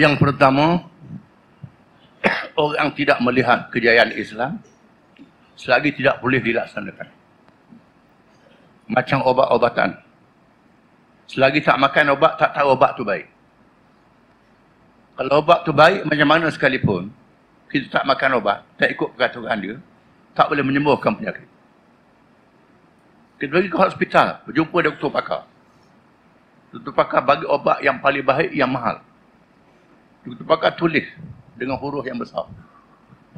Yang pertama, orang tidak melihat kejayaan Islam selagi tidak boleh dilaksanakan. Macam obat-obatan. Selagi tak makan obat, tak tahu obat tu baik. Kalau obat tu baik, macam mana sekalipun, kita tak makan obat, tak ikut peraturan dia, tak boleh menyembuhkan penyakit. Kita pergi ke hospital, berjumpa doktor pakar. Doktor pakar bagi obat yang paling baik, yang mahal. Doktor pakar tulis dengan huruf yang besar.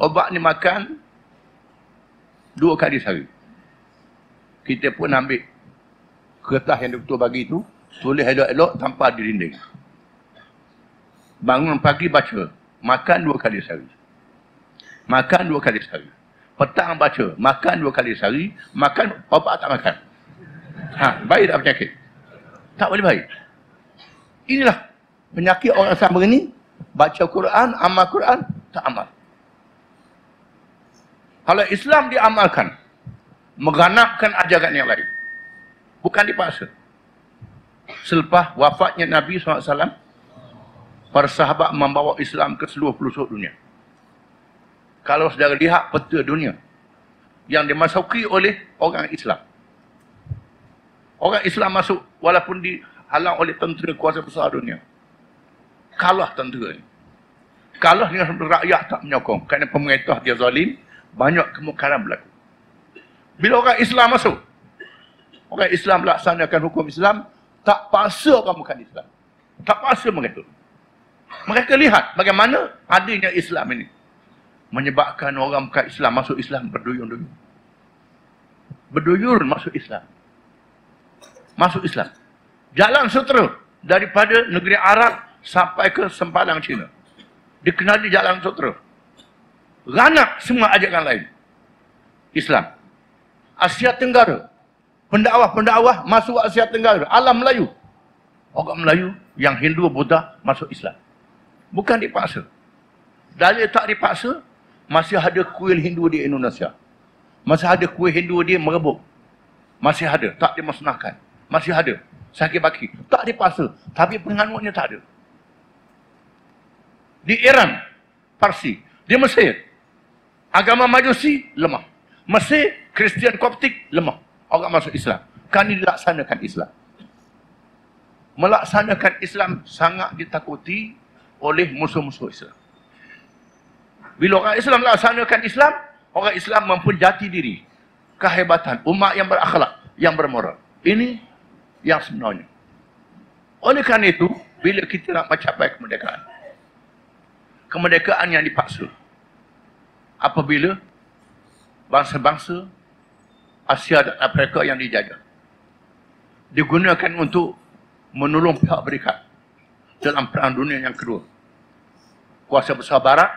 Obat ni makan dua kali sehari. Kita pun ambil kertas yang doktor bagi tu, tulis elok-elok tanpa dirinding. Bangun pagi baca, makan dua kali sehari. Makan dua kali sehari. Petang baca, makan dua kali sehari, makan obat tak makan. Ha, baik tak penyakit? Tak boleh baik. Inilah penyakit orang sama ini, baca Quran, amal Quran, tak amal. Kalau Islam diamalkan, mengganapkan ajaran yang lain. Bukan dipaksa. Selepas wafatnya Nabi SAW, para sahabat membawa Islam ke seluruh pelosok dunia. Kalau saudara lihat peta dunia yang dimasuki oleh orang Islam. Orang Islam masuk walaupun dihalang oleh tentera kuasa besar dunia. Kalah tentera ini. Kalah dengan rakyat tak menyokong. Kerana pemerintah dia zalim, banyak kemungkaran berlaku. Bila orang Islam masuk, orang Islam laksanakan hukum Islam, tak paksa orang bukan Islam. Tak paksa mereka. Mereka lihat bagaimana adanya Islam ini. Menyebabkan orang bukan Islam masuk Islam berduyun-duyun. Berduyun masuk Islam. Masuk Islam. Jalan sutera daripada negeri Arab sampai ke sempadan Cina. Dikenali jalan sutera. Ranak semua ajaran lain. Islam. Asia Tenggara. Pendakwah-pendakwah masuk Asia Tenggara. Alam Melayu. Orang Melayu yang Hindu Buddha masuk Islam. Bukan dipaksa. Dalil tak dipaksa, masih ada kuil Hindu di Indonesia. Masih ada kuil Hindu di merebuk. Masih ada, tak dimusnahkan. Masih ada, sakit baki. Tak dipaksa, tapi penganutnya tak ada. Di Iran, Parsi. Di Mesir, agama Majusi lemah. Mesir, Kristian Koptik lemah. Orang masuk Islam. Kan dilaksanakan Islam. Melaksanakan Islam sangat ditakuti oleh musuh-musuh Islam. Bila orang Islam laksanakan Islam, orang Islam mempunyai diri. Kehebatan. Umat yang berakhlak, yang bermoral. Ini yang sebenarnya. Oleh kerana itu, bila kita nak mencapai kemerdekaan, kemerdekaan yang dipaksa, apabila bangsa-bangsa Asia dan Afrika yang dijajah, digunakan untuk menolong pihak berikat dalam perang dunia yang kedua kuasa besar barat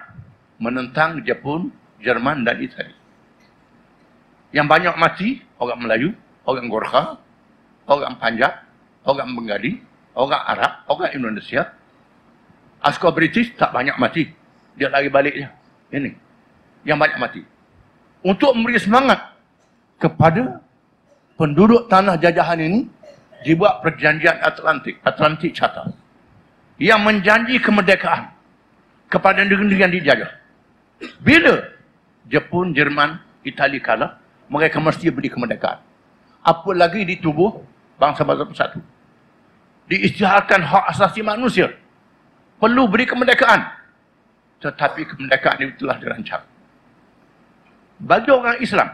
menentang Jepun, Jerman dan Itali. Yang banyak mati orang Melayu, orang Gorkha, orang Panjab, orang Bengali, orang Arab, orang Indonesia. Askar British tak banyak mati. Dia lari baliknya. Ini. Yang banyak mati. Untuk memberi semangat kepada penduduk tanah jajahan ini, dibuat perjanjian Atlantik, Atlantik Charter. Yang menjanji kemerdekaan kepada negeri yang dijajah. Bila Jepun, Jerman, Itali kalah, mereka mesti beri kemerdekaan. Apa lagi di tubuh bangsa-bangsa persatu. Diisytiharkan hak asasi manusia. Perlu beri kemerdekaan. Tetapi kemerdekaan itu telah dirancang. Bagi orang Islam,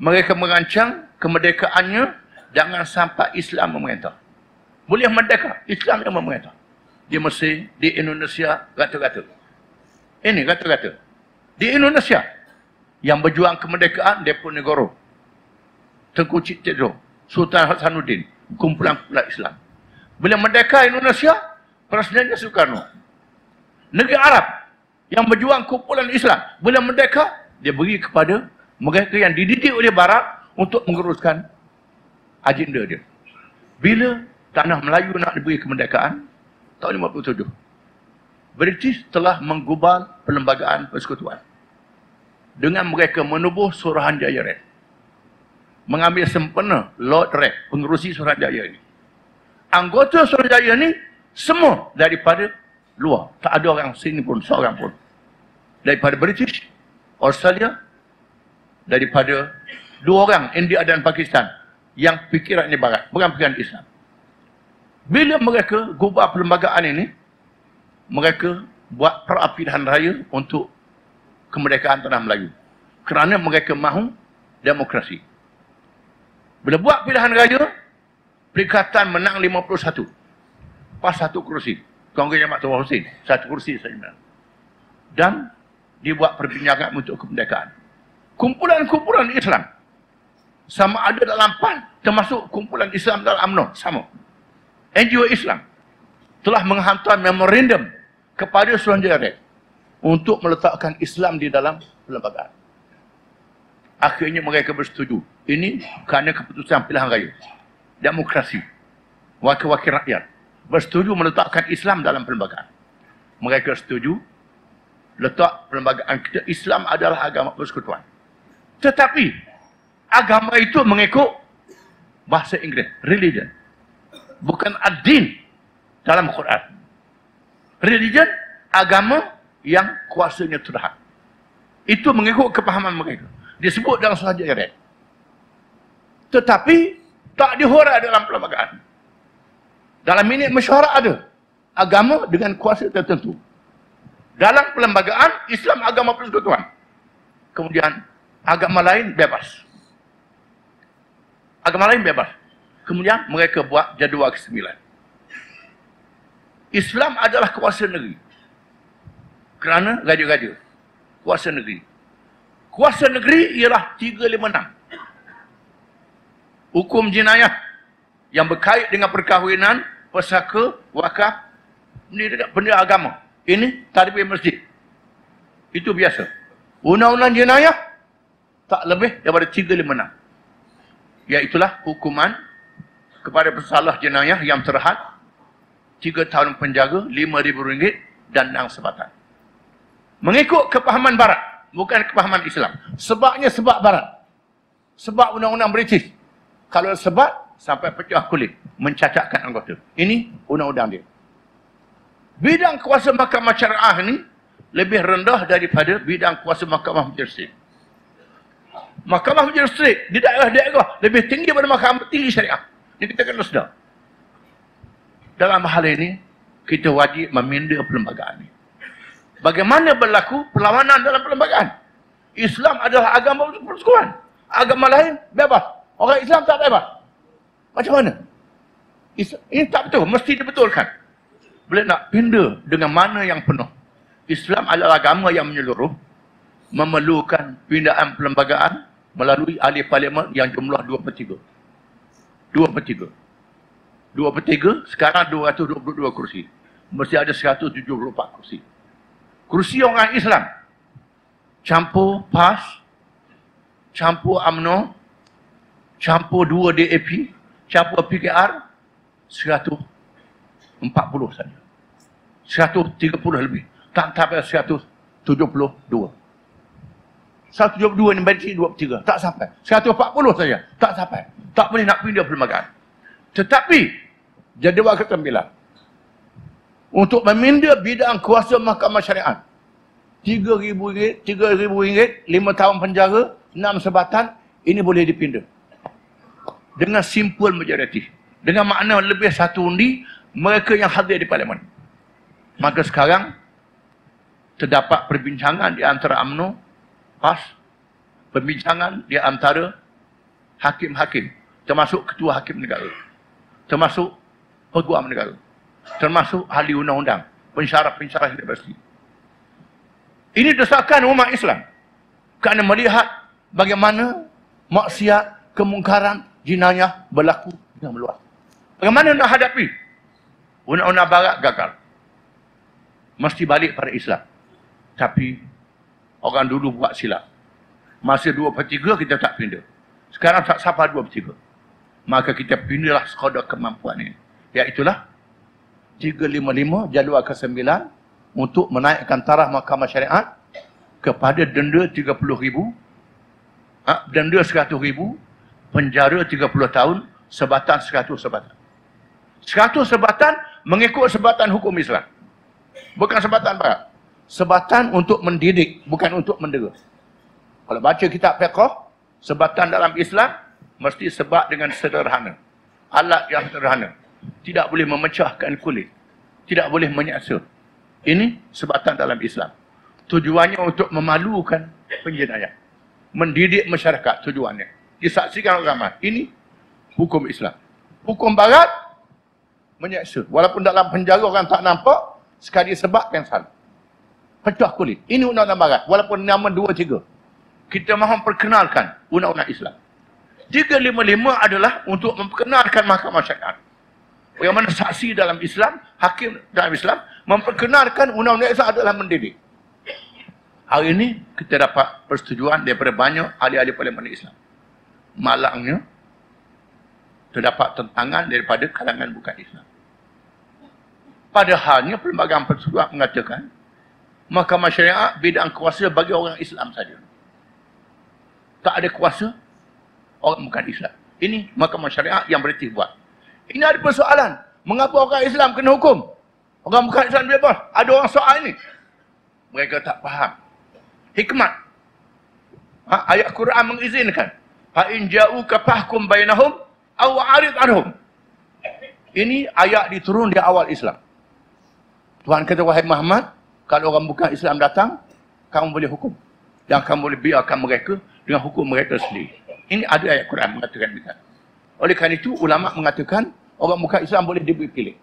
mereka merancang kemerdekaannya jangan sampai Islam memerintah. Boleh merdeka, Islam yang memerintah di Mesir, di Indonesia, kata-kata. Ini kata-kata. Di Indonesia, yang berjuang kemerdekaan, Depo Negoro. Tengku Cik Tedo, Sultan Hasanuddin, kumpulan-kumpulan Islam. Bila merdeka Indonesia, Presidennya Soekarno. Negeri Arab, yang berjuang kumpulan Islam. Bila merdeka, dia beri kepada mereka yang dididik oleh Barat untuk menguruskan agenda dia. Bila tanah Melayu nak diberi kemerdekaan, tahun 57. British telah menggubal perlembagaan persekutuan. Dengan mereka menubuh Suruhanjaya Red. Mengambil sempena Lord Red, pengerusi Suruhanjaya ini. Anggota Suruhanjaya ini semua daripada luar. Tak ada orang sini pun, seorang pun. Daripada British, Australia, daripada dua orang, India dan Pakistan, yang fikirannya barat, bukan fikiran Islam. Bila mereka gubah perlembagaan ini, mereka buat perapidahan raya untuk kemerdekaan tanah Melayu. Kerana mereka mahu demokrasi. Bila buat pilihan raya, Perikatan menang 51. Pas satu kursi. Kongres Jamaat Tuan Hussein. Satu kursi saja. Dan dibuat perbincangan untuk kemerdekaan. Kumpulan-kumpulan Islam. Sama ada dalam PAN. Termasuk kumpulan Islam dalam UMNO. Sama. NGO Islam. Telah menghantar memorandum kepada Suruhanjaya untuk meletakkan Islam di dalam perlembagaan. Akhirnya mereka bersetuju. Ini kerana keputusan pilihan raya. Demokrasi. Wakil-wakil rakyat. Bersetuju meletakkan Islam dalam perlembagaan. Mereka setuju. Letak perlembagaan kita. Islam adalah agama persekutuan. Tetapi. Agama itu mengikut bahasa Inggeris. Religion. Bukan ad-din dalam Quran. Religion. Agama yang kuasanya terhad. Itu mengikut kepahaman mereka disebut dalam sahaja. Tetapi tak dihura dalam perlembagaan. Dalam minit mesyuarat ada agama dengan kuasa tertentu. Dalam perlembagaan Islam agama persekutuan. Kemudian agama lain bebas. Agama lain bebas. Kemudian mereka buat jadual ke-9. Islam adalah kuasa negeri. Kerana raja-raja. Kuasa negeri. Kuasa negeri ialah 356. Hukum jenayah yang berkait dengan perkahwinan, pesaka, wakaf, benda agama. Ini tadbir masjid. Itu biasa. Undang-undang jenayah tak lebih daripada 356. Iaitulah hukuman kepada pesalah jenayah yang terhad 3 tahun penjara, RM5,000 dan dang sebatan. Mengikut kepahaman barat, bukan kepahaman Islam. Sebabnya sebab barat. Sebab undang-undang British. Kalau sebab sampai pecah kulit, mencacatkan anggota. Ini undang-undang dia. Bidang kuasa mahkamah syariah ini lebih rendah daripada bidang kuasa mahkamah majistret. Mahkamah majistret di daerah-daerah lebih tinggi daripada mahkamah tinggi syariah. Ini kita kena sedar. Dalam hal ini, kita wajib meminda perlembagaan ini. Bagaimana berlaku perlawanan dalam perlembagaan? Islam adalah agama persekutuan. Agama lain bebas. Orang Islam tak bebas. Macam mana? Ini tak betul. Mesti dibetulkan. Boleh nak pindah dengan mana yang penuh. Islam adalah agama yang menyeluruh. Memerlukan pindaan perlembagaan melalui ahli parlimen yang jumlah 2 per 3. 2 per 3. 2 per 3, sekarang 222 kursi. Mesti ada 174 kursi kursi orang Islam campur PAS campur UMNO campur dua DAP campur PKR 140 saja. 130 lebih. Tak sampai 172 172 ni bagi 23 tak sampai. 140 saja. Tak sampai. Tak boleh nak pindah perlembagaan tetapi jadual ketampilan. Untuk meminda bidang kuasa mahkamah syariat. RM3,000, RM3,000, 5 tahun penjara, 6 sebatan, ini boleh dipindah. Dengan simple majoriti. Dengan makna lebih satu undi, mereka yang hadir di parlimen. Maka sekarang, terdapat perbincangan di antara UMNO, PAS, perbincangan di antara hakim-hakim, termasuk ketua hakim negara, termasuk peguam negara termasuk ahli undang-undang, pensyarah-pensyarah universiti. Ini desakan umat Islam kerana melihat bagaimana maksiat, kemungkaran, jinayah berlaku dengan meluas. Bagaimana nak hadapi? Undang-undang barat gagal. Mesti balik pada Islam. Tapi orang dulu buat silap. Masa dua per tiga kita tak pindah. Sekarang tak sampai dua per tiga. Maka kita pindahlah sekadar kemampuan ini. Iaitulah 355 jadual ke-9 untuk menaikkan taraf mahkamah syariat kepada denda 30 ribu ha, denda 100 ribu penjara 30 tahun sebatan 100 sebatan 100 sebatan mengikut sebatan hukum Islam Bukan sebatan barat. Sebatan untuk mendidik, bukan untuk mendera. Kalau baca kitab fiqh, sebatan dalam Islam mesti sebab dengan sederhana. Alat yang sederhana. Tidak boleh memecahkan kulit. Tidak boleh menyaksa. Ini sebatan dalam Islam. Tujuannya untuk memalukan penjenayah. Mendidik masyarakat tujuannya. Disaksikan orang ramai. Ini hukum Islam. Hukum barat, menyaksa. Walaupun dalam penjara orang tak nampak, sekali sebab yang salah. Pecah kulit. Ini undang-undang barat. Walaupun nama dua tiga. Kita mahu perkenalkan undang-undang Islam. 355 adalah untuk memperkenalkan mahkamah syariat. Bagaimana saksi dalam Islam, hakim dalam Islam, memperkenalkan undang-undang Islam adalah mendidik. Hari ini kita dapat persetujuan daripada banyak ahli-ahli parlimen Islam. Malangnya, terdapat tentangan daripada kalangan bukan Islam. Padahalnya perlembagaan persetujuan mengatakan mahkamah syariah bidang kuasa bagi orang Islam saja. Tak ada kuasa orang bukan Islam. Ini mahkamah syariah yang berhenti buat. Ini ada persoalan. Mengapa orang Islam kena hukum? Orang bukan Islam apa? Ada orang soal ini. Mereka tak faham. Hikmat. Ha? Ayat Quran mengizinkan. Ha in ja'uka fahkum bainahum aw arid anhum. Ini ayat diturun di awal Islam. Tuhan kata, wahai Muhammad, kalau orang bukan Islam datang, kamu boleh hukum. Dan kamu boleh biarkan mereka dengan hukum mereka sendiri. Ini ada ayat Quran mengatakan begitu. Oleh kerana itu, ulama mengatakan, orang bukan Islam boleh diberi pilih.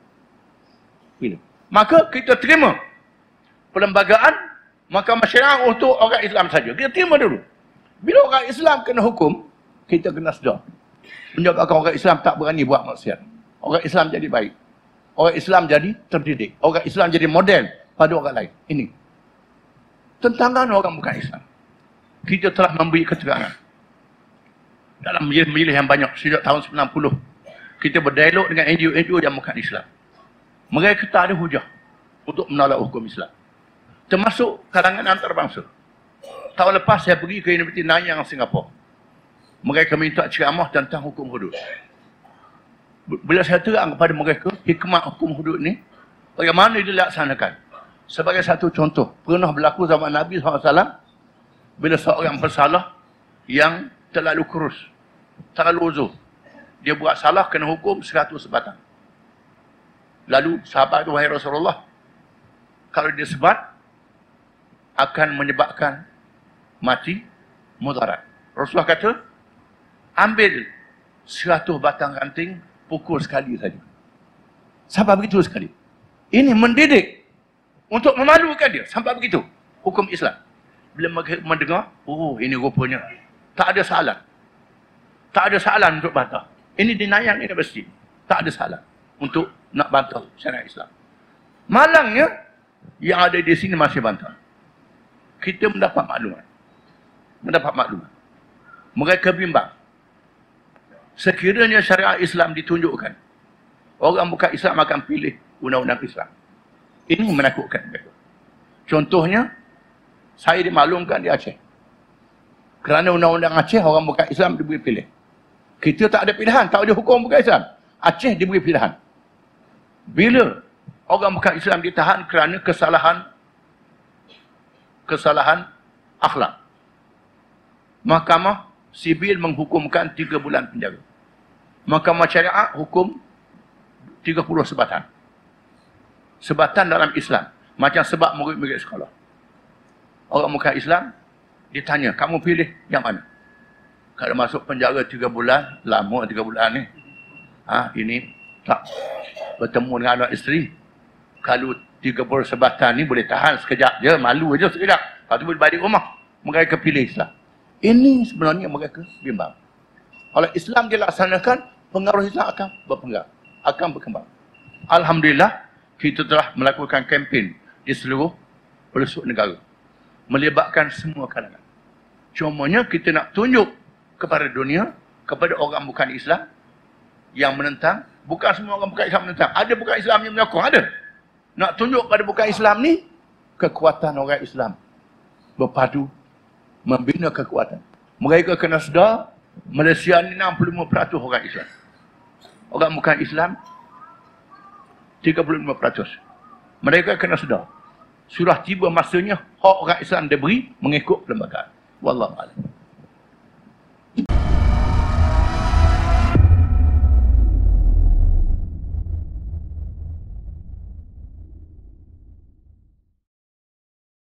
Pilih. Maka kita terima perlembagaan maka masyarakat untuk orang Islam saja. Kita terima dulu. Bila orang Islam kena hukum, kita kena sedar. Menjagakan orang Islam tak berani buat maksiat. Orang Islam jadi baik. Orang Islam jadi terdidik. Orang Islam jadi model pada orang lain. Ini. Tentangan orang bukan Islam. Kita telah memberi keterangan. Dalam milih-milih yang banyak sejak tahun 90. Kita berdialog dengan NGO-NGO yang bukan Islam. Mereka tak ada hujah untuk menolak hukum Islam. Termasuk kalangan antarabangsa. Tahun lepas saya pergi ke Universiti Nanyang, Singapura. Mereka minta ceramah tentang hukum hudud. Bila saya terang kepada mereka hikmah hukum hudud ni bagaimana dilaksanakan? Sebagai satu contoh pernah berlaku zaman Nabi SAW bila seorang bersalah yang terlalu kurus terlalu uzur. Dia buat salah kena hukum 100 sebatang lalu sahabat itu wahai Rasulullah kalau dia sebat akan menyebabkan mati mudarat. Rasulullah kata ambil 100 batang ranting pukul sekali saja. Sampai begitu sekali. Ini mendidik untuk memalukan dia. Sampai begitu. Hukum Islam. Bila mendengar, oh ini rupanya. Tak ada salah. Tak ada salah untuk bantah. Ini dinayang ini mesti. Tak ada salah untuk nak bantah syariat Islam. Malangnya, yang ada di sini masih bantah. Kita mendapat maklumat. Mendapat maklumat. Mereka bimbang sekiranya syariat Islam ditunjukkan, orang bukan Islam akan pilih undang-undang Islam. Ini menakutkan mereka. Contohnya, saya dimaklumkan di Aceh. Kerana undang-undang Aceh, orang bukan Islam diberi pilih. Kita tak ada pilihan, tak ada hukum bukan Islam. Aceh diberi pilihan. Bila orang bukan Islam ditahan kerana kesalahan kesalahan akhlak. Mahkamah sibil menghukumkan tiga bulan penjara. Mahkamah syariah hukum 30 sebatan. Sebatan dalam Islam. Macam sebab murid-murid sekolah. Orang muka Islam, ditanya, kamu pilih yang mana? Kalau masuk penjara 3 bulan, lama 3 bulan ni. Ha, ini tak bertemu dengan anak isteri. Kalau 30 sebatan ni boleh tahan sekejap je, malu je sekejap. Lepas tu boleh balik rumah. Mereka pilih Islam. Ini sebenarnya mereka bimbang. Kalau Islam dilaksanakan, pengaruh Islam akan berpengaruh, akan berkembang. Alhamdulillah, kita telah melakukan kempen di seluruh pelosok negara. Melibatkan semua kalangan. Cumanya kita nak tunjuk kepada dunia, kepada orang bukan Islam yang menentang, bukan semua orang bukan Islam menentang. Ada bukan Islam yang menyokong, ada. Nak tunjuk pada bukan Islam ni, kekuatan orang Islam berpadu membina kekuatan. Mereka kena sedar Malaysia ni 65% orang Islam. Orang bukan Islam 35%. Mereka kena sedar. Sudah tiba masanya hak orang Islam diberi mengikut perlembagaan. Wallahu a'lam.